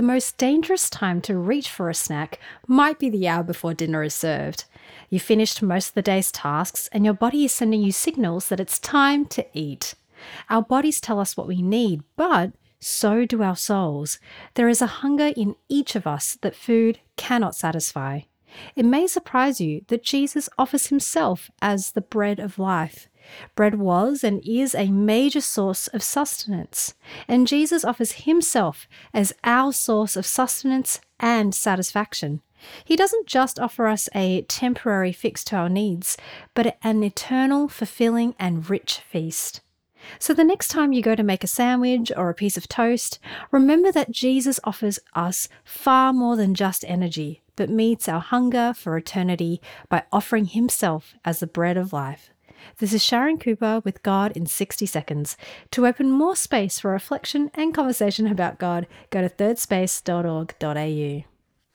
the most dangerous time to reach for a snack might be the hour before dinner is served. You've finished most of the day's tasks, and your body is sending you signals that it's time to eat. Our bodies tell us what we need, but so do our souls. There is a hunger in each of us that food cannot satisfy. It may surprise you that Jesus offers himself as the bread of life. Bread was and is a major source of sustenance, and Jesus offers himself as our source of sustenance and satisfaction. He doesn't just offer us a temporary fix to our needs, but an eternal, fulfilling, and rich feast. So the next time you go to make a sandwich or a piece of toast, remember that Jesus offers us far more than just energy, but meets our hunger for eternity by offering Himself as the bread of life. This is Sharon Cooper with God in 60 Seconds. To open more space for reflection and conversation about God, go to thirdspace.org.au.